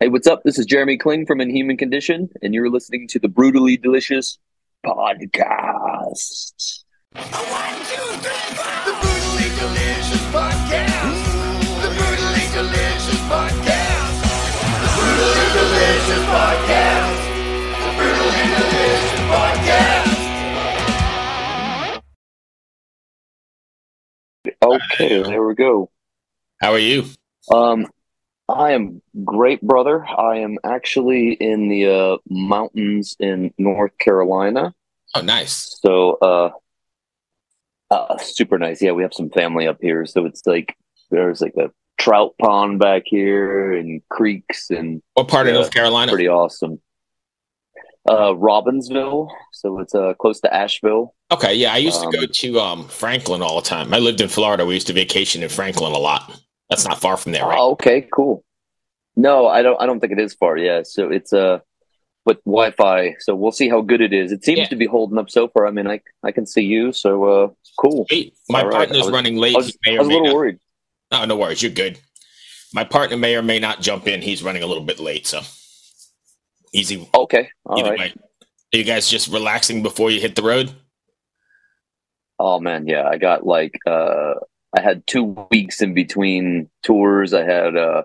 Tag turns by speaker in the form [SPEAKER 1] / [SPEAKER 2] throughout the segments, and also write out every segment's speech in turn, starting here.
[SPEAKER 1] Hey, what's up? This is Jeramie Kling from Inhuman Condition, and you're listening to the Brutally Delicious podcast.
[SPEAKER 2] One, two, three, four. The Brutally Delicious Podcast. The Brutally Delicious Podcast. The Brutally Delicious Podcast. The Brutally Delicious Podcast.
[SPEAKER 1] Okay, there we go.
[SPEAKER 3] How are you?
[SPEAKER 1] Um, I am great, brother. I am actually in the uh, mountains in North Carolina,
[SPEAKER 3] Oh, nice.
[SPEAKER 1] so uh, uh, super nice. Yeah, we have some family up here, so it's like there's like a trout pond back here and creeks and
[SPEAKER 3] What part of North Carolina?
[SPEAKER 1] pretty awesome. Uh, Robbinsville, so it's uh close to Asheville.
[SPEAKER 3] Okay, yeah, I used
[SPEAKER 1] Um,
[SPEAKER 3] to go to um, Franklin all the time. I lived in Florida. We used to vacation in Franklin a lot. That's not far from there, right?
[SPEAKER 1] Oh, okay, cool. No, I don't. I don't think it is far. Yeah, so it's uh, but Wi-Fi. So we'll see how good it is. It seems
[SPEAKER 3] Yeah.
[SPEAKER 1] to be holding up so far. I mean, I I can see you, so uh, cool.
[SPEAKER 3] Wait, my
[SPEAKER 1] All right,
[SPEAKER 3] partner's
[SPEAKER 1] was-
[SPEAKER 3] running late.
[SPEAKER 1] I was, I was a little
[SPEAKER 3] not.
[SPEAKER 1] worried.
[SPEAKER 3] No, no worries. You're good. My partner may or may not jump in. He's running a little bit late, so easy.
[SPEAKER 1] Okay, all right.
[SPEAKER 3] way. Are you guys just relaxing before you hit the road?
[SPEAKER 1] Oh man, yeah, I got like uh, I had two weeks in between tours. I had uh,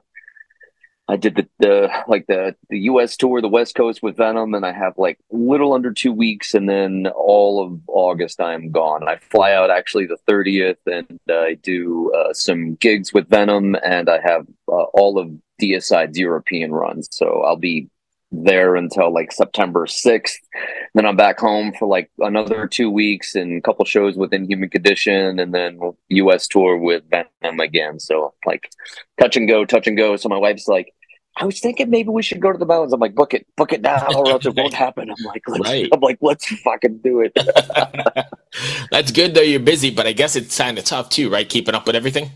[SPEAKER 1] I did the, the like the the U.S. tour, the West Coast with Venom, and I have like little under two weeks, and then all of August I'm gone. I fly out actually the 30th, and I do uh, some gigs with Venom, and I have uh, all of Deicide's European runs. So I'll be there until like September 6th. Then I'm back home for like another two weeks and a couple shows with Inhuman Condition, and then U.S. tour with Venom again. So like touch and go, touch and go. So my wife's like, I was thinking maybe we should go to the mountains. I'm like, book it, book it now, or else it won't happen. I'm like, let's,
[SPEAKER 3] Right.
[SPEAKER 1] I'm like, let's fucking do it.
[SPEAKER 3] That's good though. You're busy, but I guess it's kind of tough too, right? Keeping up with everything.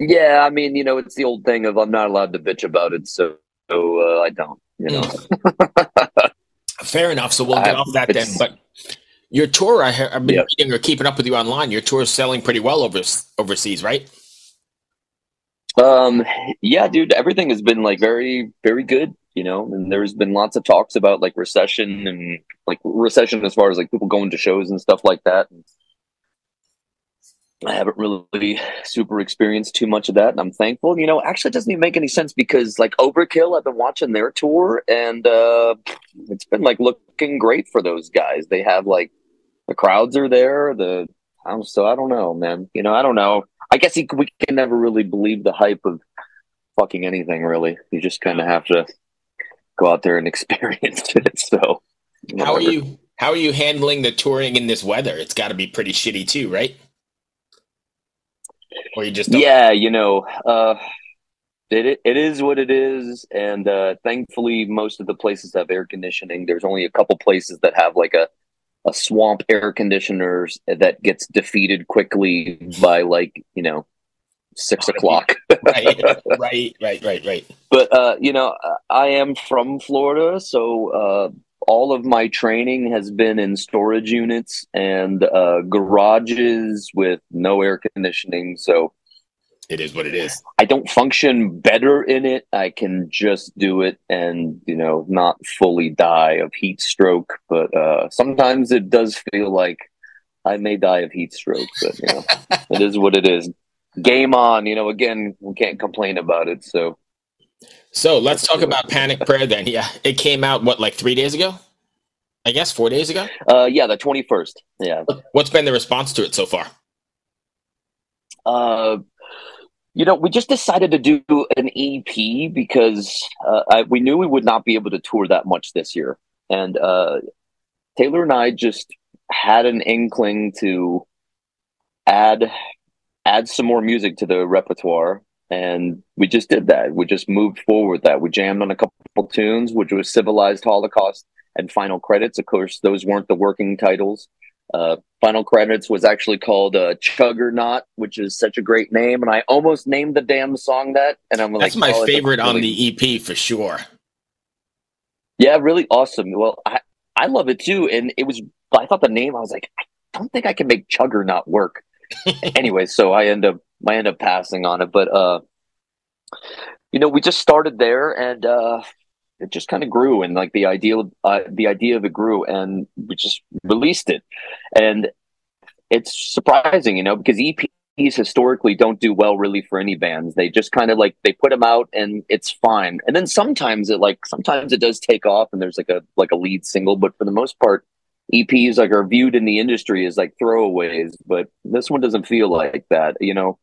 [SPEAKER 1] yeah, I mean, you know, it's the old thing of I'm not allowed to bitch about it, so, so uh, I don't. You know,
[SPEAKER 3] Fair enough. So we'll get off that then. But your tour, I, I've been
[SPEAKER 1] Yeah.
[SPEAKER 3] reading or keeping up with you online. Your tour is selling pretty well over, overseas, right?
[SPEAKER 1] Um, yeah, dude, everything has been like very, very good, you know, and there's been lots of talks about like recession and like recession as far as like people going to shows and stuff like that. I haven't really super experienced too much of that, and I'm thankful. You know, actually, it doesn't even make any sense because like Overkill, I've been watching their tour, and uh, it's been like looking great for those guys. They have like the crowds are there. The so I don't know, man. You know, I don't know. I guess you, we can never really believe the hype of fucking anything. Really, you just kind of have to go out there and experience it. So,
[SPEAKER 3] How are you? How are you handling the touring in this weather? It's got to be pretty shitty too, right? Or you just don't
[SPEAKER 1] Yeah, you know, uh, it it- it is what it is, and uh, thankfully, most of the places have air conditioning. There's only a couple places that have like a a swamp air conditioners that gets defeated quickly by like you know six o'clock.
[SPEAKER 3] right, right, right, right, right.
[SPEAKER 1] but uh, you know, I am from Florida, so uh, all of my training has been in storage units and uh, garages with no air conditioning. So
[SPEAKER 3] It is what it is.
[SPEAKER 1] I don't function better in it. I can just do it and, you know, not fully die of heat stroke. But uh, sometimes it does feel like I may die of heat stroke, but, you know, it is what it is. Game on, you know, again, we can't complain about it. So,
[SPEAKER 3] So let's talk about Panic Prayer then. Yeah, it came out what like three days ago? I guess four days ago.
[SPEAKER 1] uh, yeah, the 21st. Yeah.
[SPEAKER 3] What's been the response to it so far?
[SPEAKER 1] Uh, you know, we just decided to do an EP because uh, I, we knew we would not be able to tour that much this year, and uh, Taylor and I just had an inkling to add add some more music to the repertoire, and we just did that. We just moved forward that. We jammed on a couple tunes, which was "Civilized Holocaust" and "Final Credits." Of course, those weren't the working titles. Uh, Final Credits was actually called uh, Chuggernaut, which is such a great name, and I almost named the damn song that. And I'm like,
[SPEAKER 3] That's my
[SPEAKER 1] oh,
[SPEAKER 3] favorite on
[SPEAKER 1] really-
[SPEAKER 3] the EP for sure.
[SPEAKER 1] Yeah, really awesome. Well, I I love it too, and it was. I thought the name. I was like, I don't think I can make Chuggernaut work. anyway, so I end up I end up passing on it, but uh, you know, we just started there and uh, it just kind of grew and like the idea, uh, the idea of it grew and we just released it. And it's surprising, you know, because EPs historically don't do well really for any bands. They just kind of like, they put them out and it's fine. And then sometimes it like, sometimes it does take off and there's like a, like a lead single, but for the most part, EPs like are viewed in the industry as like throwaways, but this one doesn't feel like that, you know.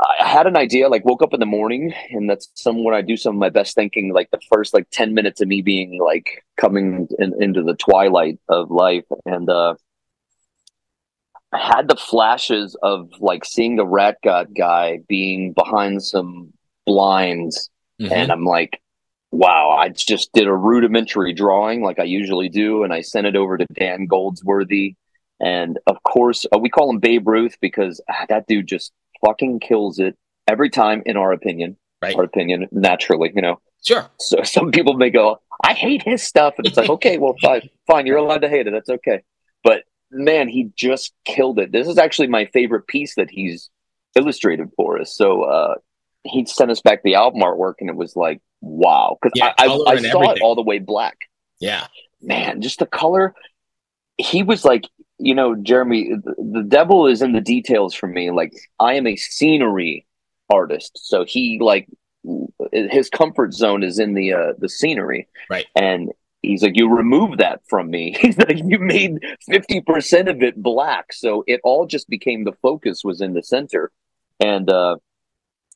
[SPEAKER 1] I had an idea, like woke up in the morning, and that's some when I do some of my best thinking. Like the first like ten minutes of me being like coming in, into the twilight of life, and uh, I had the flashes of like seeing the rat god guy being behind some blinds,
[SPEAKER 3] Mhm.
[SPEAKER 1] and I'm like, wow, I just did a rudimentary drawing like I usually do, and I sent it over to Dan Goldsworthy, and of course uh, we call him Babe Ruth because ah, that dude just fucking kills it every time, in our opinion.
[SPEAKER 3] Right.
[SPEAKER 1] Our opinion, naturally, you know.
[SPEAKER 3] Sure.
[SPEAKER 1] So some people may go, I hate his stuff. And it's like, okay, well, fine, fine. You're allowed to hate it. That's okay. But man, he just killed it. This is actually my favorite piece that he's illustrated for us. So uh, he sent us back the album artwork and it was like, wow. Because
[SPEAKER 3] Yeah,
[SPEAKER 1] I, I, I saw it all the way black.
[SPEAKER 3] Yeah.
[SPEAKER 1] Man, just the color. He was like, you know, Jeramie, the, the devil is in the details for me. Like, I am a scenery artist. So he, like, his comfort zone is in the uh, the scenery,
[SPEAKER 3] Right.
[SPEAKER 1] And he's like, you remove that from me. He's like, you made fifty percent of it black, so it all just became the focus was in the center, and uh,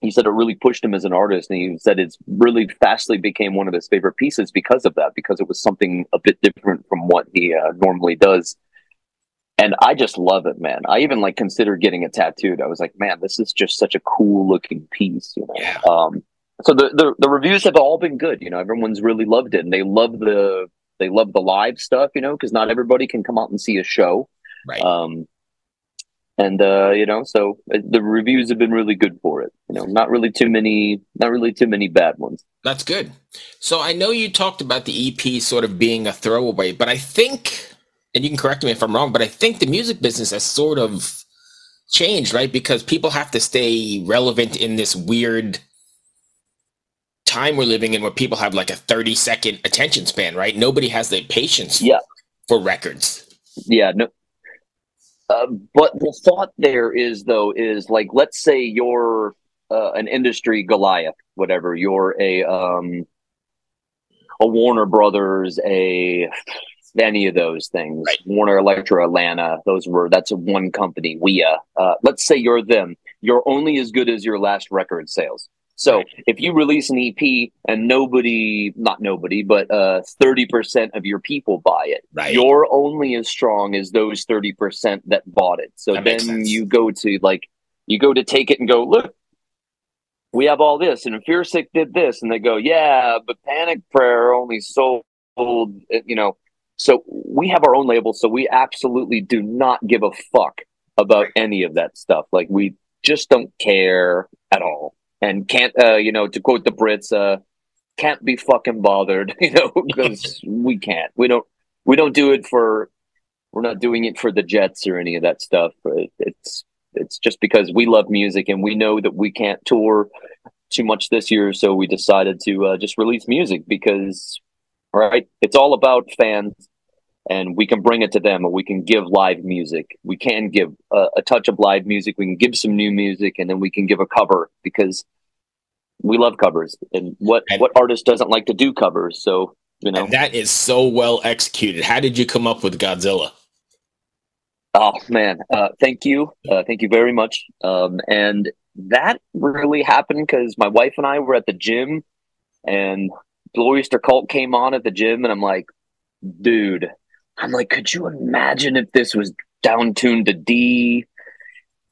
[SPEAKER 1] he said it really pushed him as an artist, and he said it's really fastly became one of his favorite pieces because of that, because it was something a bit different from what he uh, normally does. And I just love it, man. I even like considered getting it tattooed. I was like, man, this is just such a cool looking piece, you know.
[SPEAKER 3] Yeah.
[SPEAKER 1] Um, so the, the the reviews have all been good. You know, everyone's really loved it, and they love the they love the live stuff. You know, because not everybody can come out and see a show.
[SPEAKER 3] Right.
[SPEAKER 1] Um, and uh, you know, so uh, the reviews have been really good for it. You know, not really too many, not really too many bad ones.
[SPEAKER 3] That's good. So I know you talked about the EP sort of being a throwaway, but I think, and you can correct me if I'm wrong, but I think the music business has sort of changed, right? Because people have to stay relevant in this weird time we're living in where people have like a 30 second attention span, right? Nobody has the patience
[SPEAKER 1] Yeah.
[SPEAKER 3] for records.
[SPEAKER 1] Yeah, no. Uh, but the thought there is though is like let's say you're uh, an industry Goliath, whatever. You're a um, a Warner Brothers, a any of those things.
[SPEAKER 3] Right.
[SPEAKER 1] Warner Elektra Atlantic. Those were that's a one company. WIA. Uh, let's say you're them. You're only as good as your last record sales. So
[SPEAKER 3] Right.
[SPEAKER 1] if you release an EP and nobody, not nobody, but uh, thirty percent of your people buy it,
[SPEAKER 3] Right.
[SPEAKER 1] you're only as strong as those 30% that bought it. So
[SPEAKER 3] That
[SPEAKER 1] then you go to like, you go to take it and go, look, we have all this. And Fearsick did this. And they go, yeah, but Panic Prayer only sold, you know. So we have our own label. So we absolutely do not give a fuck about any of that stuff. Like we just don't care at all. And can't, uh, you know, to quote the Brits, uh, can't be fucking bothered, you know, because we can't. We don't we don't do it for we're not doing it for the jets or any of that stuff It- it's it's just because we love music and we know that we can't tour too much this year so we decided to uh, just release music because right it's all about fans and we can bring it to them and we can give live music we can give a, a touch of live music we can give some new music and then we can give a cover because we love covers and what
[SPEAKER 3] And-
[SPEAKER 1] what artist doesn't like to do covers so you know
[SPEAKER 3] that is so well executed. How did you come up with Godzilla?
[SPEAKER 1] Oh man, uh, thank you, uh, thank you very much. Um, and that really happened because my wife and I were at the gym, and Oyster Cult came on at the gym, and I'm like, dude, I'm like, could you imagine if this was down tuned to D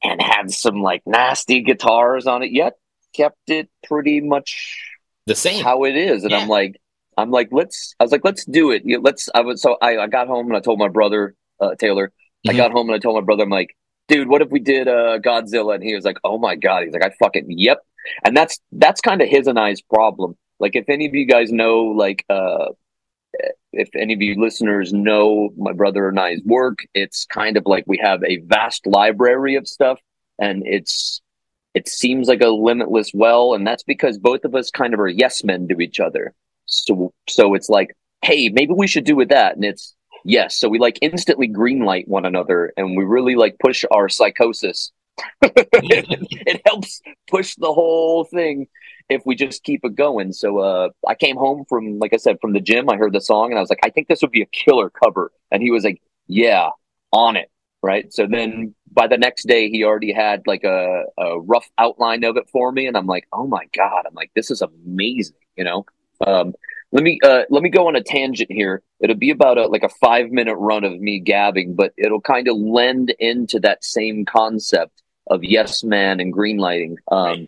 [SPEAKER 1] and had some like nasty guitars on it? Yet kept it pretty much
[SPEAKER 3] The same.
[SPEAKER 1] how it is. And
[SPEAKER 3] Yeah.
[SPEAKER 1] I'm like, I'm like, let's, I was like, let's do it. Let's, I was, so I, I got home and I told my brother, uh, Taylor, I
[SPEAKER 3] Mhm.
[SPEAKER 1] got home and I told my brother, I'm like, dude, what if we did, uh, Godzilla? And he was like, oh my God. He's like, I fucking, yep. And that's, that's kind of his and I's problem. Like, if any of you guys know, like, uh, if any of you listeners know my brother and I's work, it's kind of like we have a vast library of stuff and it's it seems like a limitless well, and that's because both of us kind of are yes men to each other. So so it's like, hey, maybe we should do with that, and it's yes. So we like instantly greenlight one another, and we really like push our psychosis. it, it helps push the whole thing if we just keep it going. So uh, I came home from, like I said, from the gym. I heard the song and I was like, I think this would be a killer cover. And he was like, Yeah, on it. Right. So then by the next day, he already had like a, a rough outline of it for me. And I'm like, Oh my God. I'm like, this is amazing. You know? Um, let me uh, let me go on a tangent here. It'll be about a, like a five minute run of me gabbing, but it'll kind of lend into that same concept of yes man and greenlighting. Um,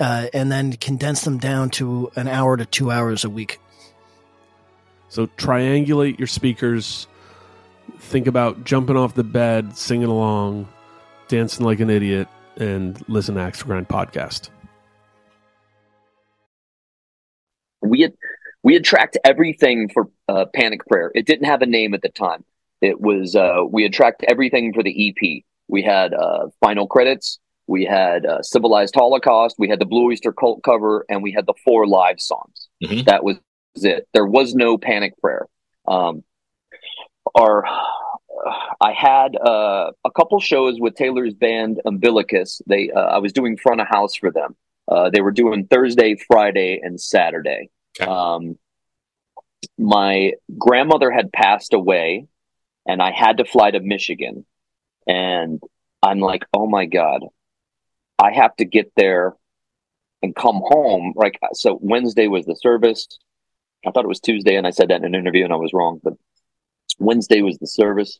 [SPEAKER 4] uh, and then condense them down to an hour to two hours a week.
[SPEAKER 5] So triangulate your speakers. Think about jumping off the bed, singing along, dancing like an idiot, and listen to Axe to Grind podcast.
[SPEAKER 1] we had we had tracked everything for uh, Panic Prayer. It didn't have a name at the time. It was uh, we had tracked everything for the EP. We had uh, final credits. We had uh, Civilized Holocaust. We had the Blue Oyster Cult cover, and we had the four live songs.
[SPEAKER 3] Mhm.
[SPEAKER 1] That was it. There was no Panic Prayer. Um, our I had uh, a couple shows with Taylor's band Umbilicus. They uh, I was doing front of house for them. Uh, they were doing Thursday, Friday, and Saturday.
[SPEAKER 3] Okay.
[SPEAKER 1] Um, my grandmother had passed away, and I had to fly to Michigan. And I'm like, oh my god, I have to get there and come home. Like, so Wednesday was the service. I thought it was Tuesday, and I said that in an interview, and I was wrong. But Wednesday was the service.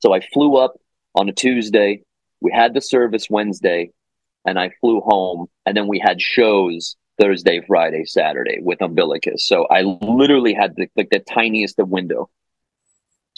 [SPEAKER 1] So I flew up on a Tuesday. We had the service Wednesday, and I flew home. And then we had shows Thursday, Friday, Saturday with Umbilicus. So I literally had the, like the tiniest of window.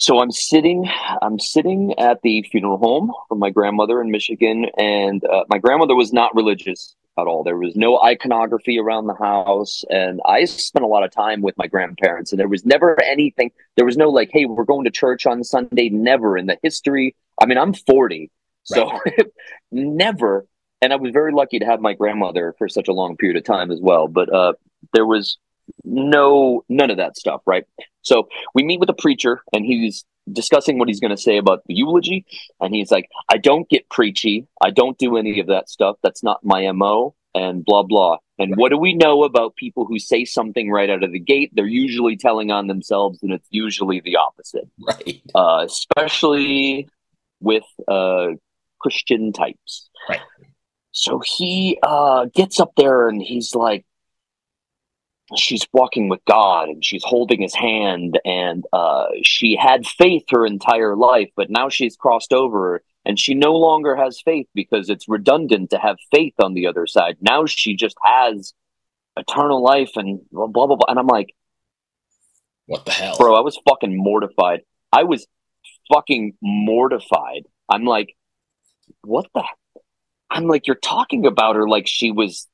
[SPEAKER 1] So I'm sitting, I'm sitting at the funeral home for my grandmother in Michigan, and uh, my grandmother was not religious at all. There was no iconography around the house, and I spent a lot of time with my grandparents, and there was never anything. There was no like, "Hey, we're going to church on Sunday." Never in the history. I mean, I'm 40, so never. And I was very lucky to have my grandmother for such a long period of time as well. But uh, there was no none of that stuff, right? So we meet with a preacher, and he's discussing what he's going to say about the eulogy, and he's like, "I don't get preachy. I don't do any of that stuff. That's not my mo." And blah blah. And what do we know about people who say something right out of the gate? They're usually telling on themselves, and it's usually the opposite
[SPEAKER 3] Right.
[SPEAKER 1] uh, especially with uh, Christian types.
[SPEAKER 3] Right.
[SPEAKER 1] So he uh, gets up there and he's like, she's walking with God and she's holding his hand, and uh, she had faith her entire life, but now she's crossed over and she no longer has faith because it's redundant to have faith on the other side. Now she just has eternal life and blah blah blah. blah. And I'm like,
[SPEAKER 3] What the hell?
[SPEAKER 1] bro, I was fucking mortified. I was fucking mortified. I'm like, what the? I'm like, you're talking about her like she was,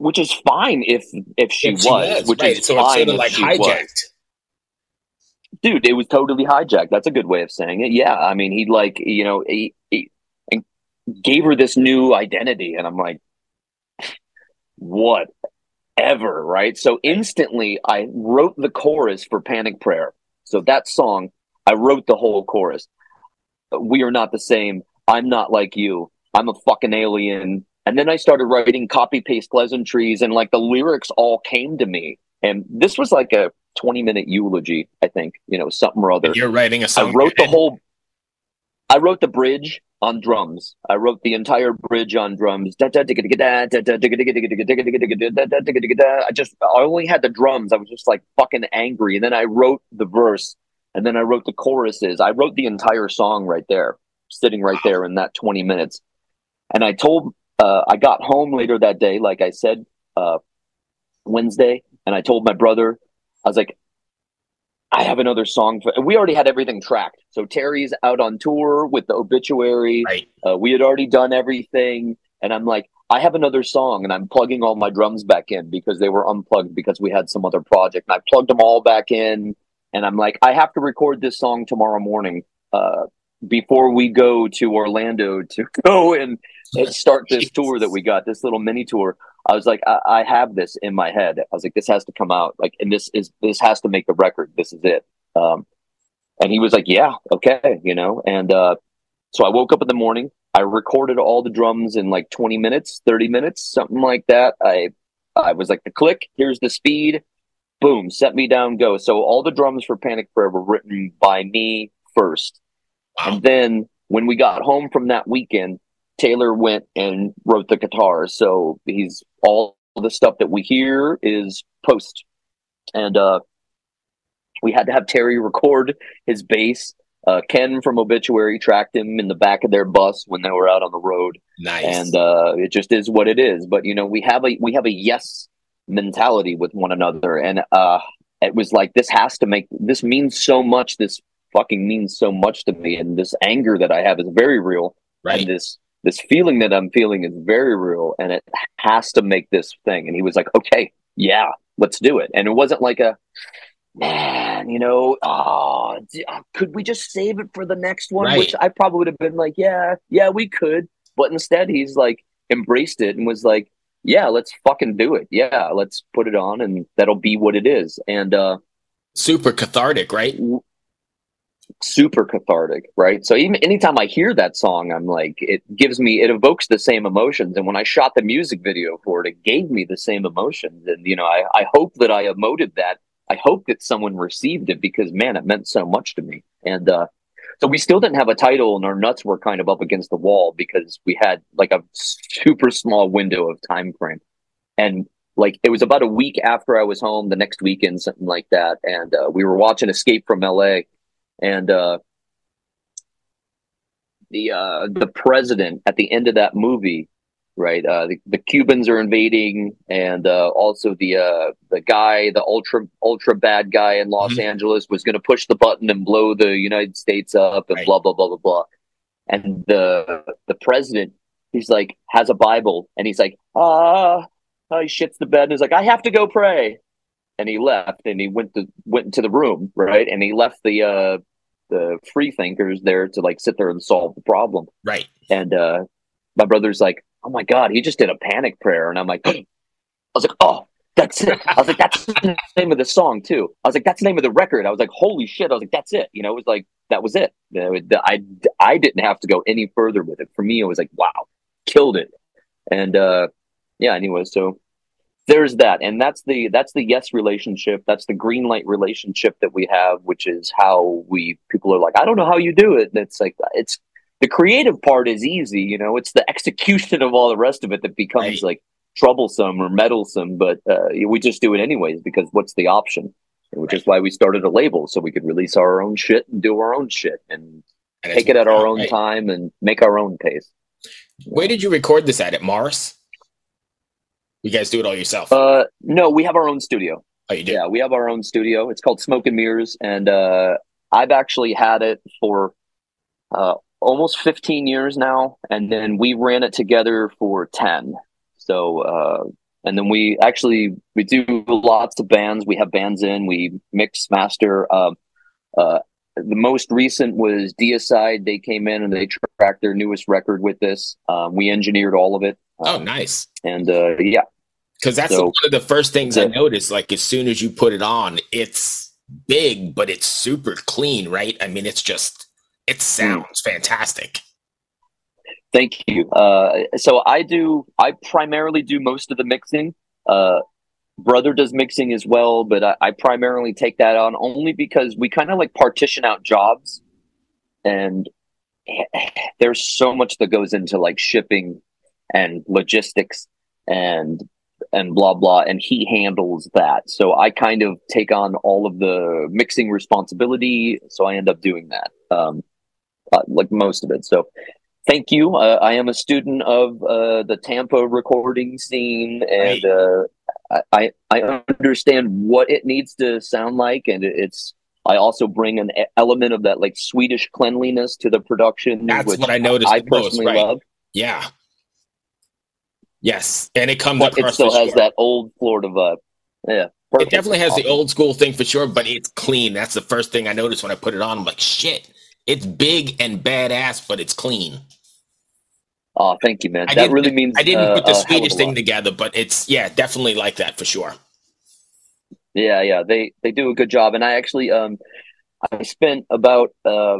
[SPEAKER 1] which is fine if if she,
[SPEAKER 3] If
[SPEAKER 1] was, which
[SPEAKER 3] right.
[SPEAKER 1] is
[SPEAKER 3] so
[SPEAKER 1] fine
[SPEAKER 3] sort of like
[SPEAKER 1] she was. Dude, it was totally hijacked. That's a good way of saying it. Yeah, I mean, he like you know he, he and gave her this new identity, and I'm like, what ever, right? So instantly, I wrote the chorus for Panic Prayer. So that song, I wrote the whole chorus. We are not the same. I'm not like you. I'm a fucking alien. And then I started writing copy paste pleasantries, and like the lyrics all came to me. And this was like a 20 minute eulogy, I think, you know, something or other.
[SPEAKER 3] You're writing a song.
[SPEAKER 1] I wrote the whole. I wrote the bridge on drums. I wrote the entire bridge on drums. I just, I only had the drums. I was just like fucking angry. And then I wrote the verse, and then I wrote the choruses. I wrote the entire song right there, sitting right there in that 20 minutes. And I told, uh, I got home later that day, like I said, uh, Wednesday, and I told my brother, I was like, I have another song for. We already had everything tracked. So Terry's out on tour with the Obituary.
[SPEAKER 3] Right.
[SPEAKER 1] Uh, we had already done everything, and I'm like, I have another song, and I'm plugging all my drums back in because they were unplugged because we had some other project. And I plugged them all back in, and I'm like, I have to record this song tomorrow morning uh, before we go to Orlando to go and, and start this tour that we got, this little mini tour. I was like, I, I have this in my head. I was like, this has to come out. Like, and this is this has to make the record. This is it. Um, and he was like, yeah, okay, you know. And uh, so I woke up in the morning. I recorded all the drums in like 20 minutes, 30 minutes, something like that. I I was like, the click. Here's the speed. Boom, set me down, go. So all the drums for Panic Forever written by me first.
[SPEAKER 3] Wow.
[SPEAKER 1] And then when we got home from that weekend, Taylor went and wrote the guitar. So he's all the stuff that we hear is post. And uh we had to have Terry record his bass. Uh Ken from Obituary tracked him in the back of their bus when they were out on the road
[SPEAKER 3] Nice.
[SPEAKER 1] and uh, it just is what it is. But you know, we have a we have a yes mentality with one another, and uh, it was like this has to make this means so much. This fucking means so much to me, and this anger that I have is very real,
[SPEAKER 3] right.
[SPEAKER 1] and this this feeling that I'm feeling is very real, and it has to make this thing. And he was like, "Okay, yeah, let's do it." And it wasn't like a man, you know, oh, could we just save it for the next one?
[SPEAKER 3] Right.
[SPEAKER 1] Which I probably would have been like, yeah, yeah, we could. But instead, he's like embraced it and was like, yeah, let's fucking do it. Yeah, let's put it on and that'll be what it is. And uh,
[SPEAKER 3] Super cathartic, right?
[SPEAKER 1] Super cathartic, right? So even anytime I hear that song, I'm like, it gives me, it evokes the same emotions. And when I shot the music video for it, it gave me the same emotions. And, you know, I, I hope that I emoted that. I hope that someone received it because, man, it meant so much to me. And, uh, so we still didn't have a title and our nuts were kind of up against the wall because we had like a super small window of time frame. And like it was about a week after I was home, the next weekend, something like that. And uh, we were watching Escape from LA and uh, the uh, the president at the end of that movie, right? Uh, the, the Cubans are invading, and uh, also the uh, the guy, the ultra ultra bad guy in Los
[SPEAKER 3] Mhm.
[SPEAKER 1] Angeles, was going to push the button and blow the United States up, and
[SPEAKER 3] Right.
[SPEAKER 1] blah blah blah blah blah. And the the president, he's like has a Bible, and he's like, ah, oh, he shits the bed, and he's like, I have to go pray and he left and he went to went into the room right and he left the uh the free thinkers there to like sit there and solve the problem.
[SPEAKER 3] Right.
[SPEAKER 1] and uh my brother's like oh my god he just did a panic prayer. And i'm like i was like oh that's it. I was like that's the name of the song too. I was like that's the name of the record. I was like holy shit. I was like that's it. You know it was like that was it. I i didn't have to go any further with it. For me it was like wow killed it. And uh yeah anyway so there's that and that's the that's the yes relationship that's the green light relationship that we have which is how we people are like i don't know how you do it and it's like it's the creative part is easy you know it's the execution of all the rest of it that becomes
[SPEAKER 3] Right.
[SPEAKER 1] like troublesome or meddlesome but uh, we just do it anyways because what's the option which is why we started a label so we could release our own shit and do our own shit and
[SPEAKER 3] And
[SPEAKER 1] take it at our own
[SPEAKER 3] Right.
[SPEAKER 1] time and make our own pace
[SPEAKER 3] Where did you record this at? At Morris? You guys do it all yourself?
[SPEAKER 1] uh no we have our own studio
[SPEAKER 3] oh, you do.
[SPEAKER 1] Yeah, we have our own studio. It's called Smoke and Mirrors, and uh, I've actually had it for uh, almost 15 years now, and then we ran it together for 10. So, uh, and then we actually we do lots of bands. We have bands in. We mix, master. Um, uh, the most recent was Deicide. They came in and they tracked their newest record with this. Um, we engineered all of it.
[SPEAKER 3] Oh,
[SPEAKER 1] Um,
[SPEAKER 3] nice.
[SPEAKER 1] And uh, yeah,
[SPEAKER 3] Because that's
[SPEAKER 1] So-
[SPEAKER 3] one of the first things I
[SPEAKER 1] Yeah.
[SPEAKER 3] noticed. Like as soon as you put it on, it's big, but it's super clean, right? I mean, it's just it sounds fantastic.
[SPEAKER 1] Thank you. Uh, so I do. I primarily do most of the mixing. Uh, brother does mixing as well, but I, I primarily take that on only because we kind of like partition out jobs, and there's so much that goes into like shipping and logistics and and blah blah and he handles that. So i kind of take on all of the mixing responsibility. So i end up doing that um uh, like most of it. So thank you. Uh, i am a student of uh, the tampa recording scene and uh, I, I understand what it needs to sound like. And it's i also bring an element of that like swedish cleanliness to the production
[SPEAKER 3] That's
[SPEAKER 1] which
[SPEAKER 3] what I noticed
[SPEAKER 1] i
[SPEAKER 3] the most,
[SPEAKER 1] personally
[SPEAKER 3] right.
[SPEAKER 1] love.
[SPEAKER 3] Yeah. Yes, and it comes
[SPEAKER 1] but it still has
[SPEAKER 3] sure.
[SPEAKER 1] that old florida vibe yeah
[SPEAKER 3] It definitely has the old school thing for sure, but it's clean. That's the first thing I noticed when I put it on. I'm like, shit, it's big and badass, but it's clean.
[SPEAKER 1] Oh, thank you, man.
[SPEAKER 3] I
[SPEAKER 1] that
[SPEAKER 3] didn't-
[SPEAKER 1] really means.
[SPEAKER 3] I didn't
[SPEAKER 1] uh,
[SPEAKER 3] put the
[SPEAKER 1] of
[SPEAKER 3] Swedish thing together, but it's yeah, definitely like that for sure.
[SPEAKER 1] Yeah, yeah, they they do a good job, and I actually um I spent about uh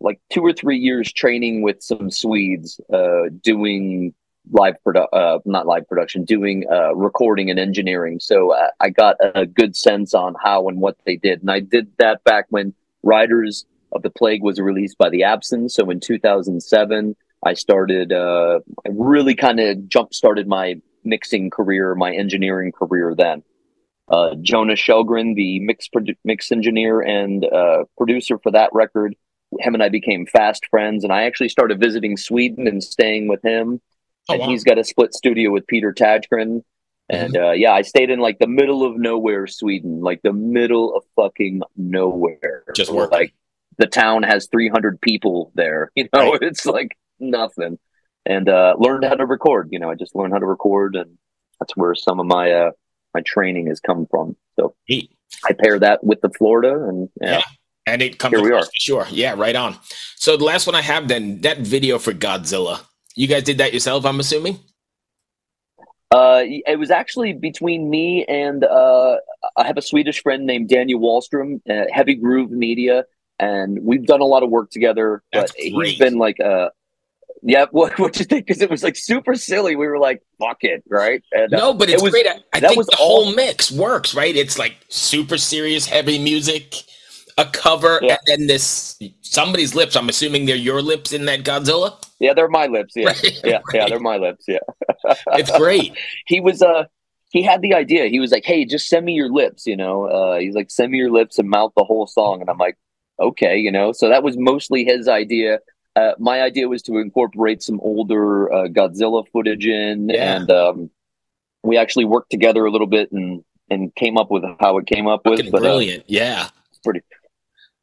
[SPEAKER 1] like two or three years training with some Swedes uh doing live produ uh not live production doing uh recording and engineering so uh, I got a good sense on how and what they did and I did that back when Riders of the Plague was released by the Absence so in 2007 I started uh I really kind of jump started my mixing career my engineering career then uh, Jonas Kjellgren, the mix produ- mix engineer and uh, producer for that record. Him and I became fast friends, and I actually started visiting Sweden and staying with him.
[SPEAKER 3] Oh,
[SPEAKER 1] and
[SPEAKER 3] wow.
[SPEAKER 1] he's got a split studio with Peter Tägtgren. And uh, yeah, I stayed in like the middle of nowhere, Sweden, like the middle of fucking nowhere.
[SPEAKER 3] Just working.
[SPEAKER 1] like the town has 300 people there. You know, it's like nothing. And uh, learned how to record. You know, I just learned how to record, and that's where some of my uh, my training has come from. So
[SPEAKER 3] Neat.
[SPEAKER 1] I pair that with the Florida, and yeah,
[SPEAKER 3] Yeah. And it comes
[SPEAKER 1] Here we are.
[SPEAKER 3] for sure. Yeah, right on. So the last one I have then, that video for Godzilla. You guys did that yourself, I'm assuming?
[SPEAKER 1] Uh, it was actually between me and uh, I have a Swedish friend named Daniel Wallstrom, uh, Heavy Groove Media, and we've done a lot of work together.
[SPEAKER 3] That's
[SPEAKER 1] but he's
[SPEAKER 3] great.
[SPEAKER 1] been like, uh, yeah, what what you think? Because it was like super silly. We were like, fuck it, right? And uh,
[SPEAKER 3] No, but it's
[SPEAKER 1] it was-
[SPEAKER 3] great. I, I
[SPEAKER 1] that
[SPEAKER 3] think
[SPEAKER 1] was
[SPEAKER 3] the
[SPEAKER 1] all-
[SPEAKER 3] whole mix works, right? It's like super serious, heavy music, a cover,
[SPEAKER 1] Yeah.
[SPEAKER 3] and then this somebody's lips. I'm assuming they're your lips in that Godzilla.
[SPEAKER 1] Yeah, they're my lips. Yeah,
[SPEAKER 3] Right,
[SPEAKER 1] yeah, yeah, they're my lips. Yeah.
[SPEAKER 3] It's great.
[SPEAKER 1] he was uh he had the idea. He was like, "Hey, just send me your lips," you know. Uh, he's like, "Send me your lips and mouth the whole song," and I'm like, "Okay," you know. So that was mostly his idea. Uh, my idea was to incorporate some older uh, Godzilla footage in,
[SPEAKER 3] Yeah.
[SPEAKER 1] and um, we actually worked together a little bit and and came up with how it came up with.
[SPEAKER 3] Fucking
[SPEAKER 1] But uh,
[SPEAKER 3] brilliant. yeah.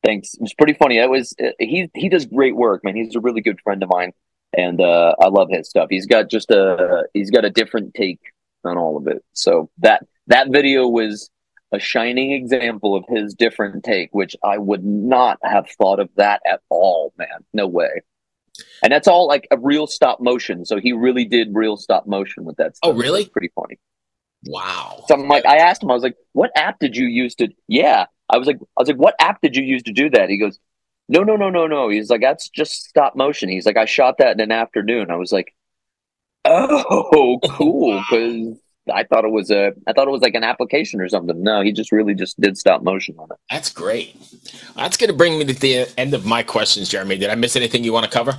[SPEAKER 1] thanks, it was pretty funny. It was uh, he he does great work, man. He's a really good friend of mine, and uh, I love his stuff. He's got just a he's got a different take on all of it. So that that video was a shining example of his different take, which I would not have thought of that at all, man. No way. And that's all like a real stop motion. So he really did real stop motion with that.
[SPEAKER 3] Oh, really?
[SPEAKER 1] It's pretty funny.
[SPEAKER 3] Wow.
[SPEAKER 1] So I'm like, I asked him, I was like, what app did you use to? Yeah, I was like, I was like, what app did you use to do that? He goes, no, no, no, no, no. He's like, that's just stop motion. He's like, I shot that in an afternoon. I was like, oh, cool, because I thought it was a, I thought it was like an application or something. No, he just really just did stop motion on it.
[SPEAKER 3] That's great. That's going to bring me to the end of my questions, Jeramie. Did I miss anything you want to cover?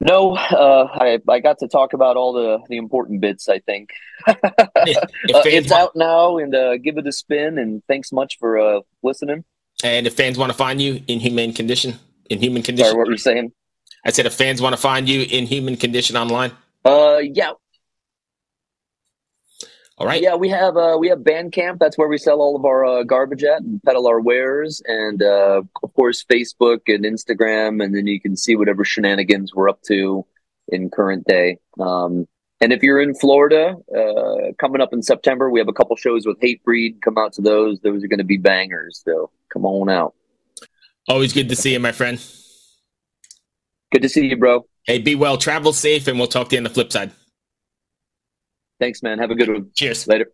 [SPEAKER 1] No, uh, I I got to talk about all the the important bits. I think Uh, it's
[SPEAKER 3] want-
[SPEAKER 1] out now, and uh, give it a spin. And thanks much for uh, listening.
[SPEAKER 3] And if fans want to find you Inhuman Condition, in human condition,
[SPEAKER 1] Sorry, what were you saying?
[SPEAKER 3] I said if fans want to find you Inhuman Condition online.
[SPEAKER 1] Uh, yeah,
[SPEAKER 3] All right.
[SPEAKER 1] Yeah, we have uh, we have Bandcamp. That's where we sell all of our uh, garbage at and peddle our wares, and uh, of course Facebook and Instagram, and then you can see whatever shenanigans we're up to in current day. Um, and if you're in Florida, uh, coming up in September, we have a couple shows with Hatebreed. Come out to those; those are going to be bangers. So come on out.
[SPEAKER 3] Always good to see you, my friend.
[SPEAKER 1] Good to see you, bro.
[SPEAKER 3] Hey, be well, travel safe, and we'll talk to you on the flip side.
[SPEAKER 1] Thanks, man. Have a good one.
[SPEAKER 3] Cheers.
[SPEAKER 1] Later.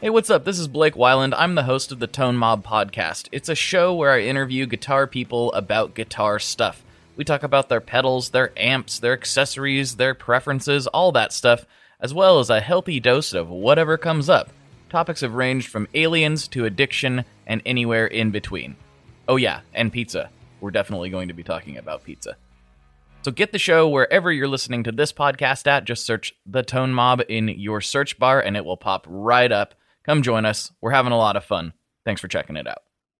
[SPEAKER 6] Hey, what's up? This is Blake Wyland. I'm the host of the Tone Mob podcast. It's a show where I interview guitar people about guitar stuff. We talk about their pedals, their amps, their accessories, their preferences, all that stuff, as well as a healthy dose of whatever comes up. Topics have ranged from aliens to addiction and anywhere in between. Oh, yeah, and pizza. We're definitely going to be talking about pizza. So get the show wherever you're listening to this podcast at. Just search The Tone Mob in your search bar and it will pop right up. Come join us. We're having a lot of fun. Thanks for checking it out.